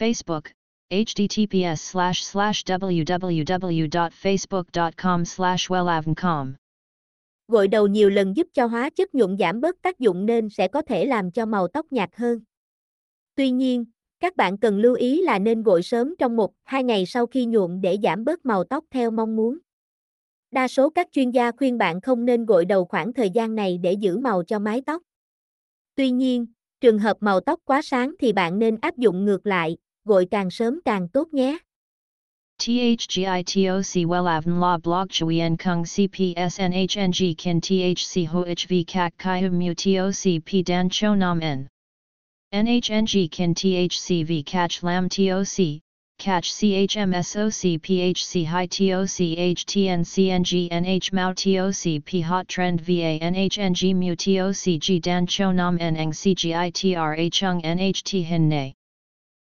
Facebook, https slash slash www.facebook.com slash wellavncom. Gội đầu nhiều lần giúp cho hóa chất nhuộm giảm bớt tác dụng nên sẽ có thể làm cho màu tóc nhạt hơn. Tuy nhiên, các bạn cần lưu ý là nên gội sớm trong 1-2 ngày sau khi nhuộm để giảm bớt màu tóc theo mong muốn. Đa số các chuyên gia khuyên bạn không nên gội đầu khoảng thời gian này để giữ màu cho mái tóc. Tuy nhiên, trường hợp màu tóc quá sáng thì bạn nên áp dụng ngược lại, gội càng sớm càng tốt nhé. THGITOC Wellavn La Blog Chuyen Kung CPSNHNG Kin THC HOHV Kak Kai Mu TOC P Dan Cho Nam N. NHNG Kin THCV Catch Lam TOC, Catch CHMSOC PHC High TOC htncng NH Mao TOC P Hot Trend VA NHNG Mu TOC G Dan Cho Nam N Eng CGITRA Chung NHT Hin nay.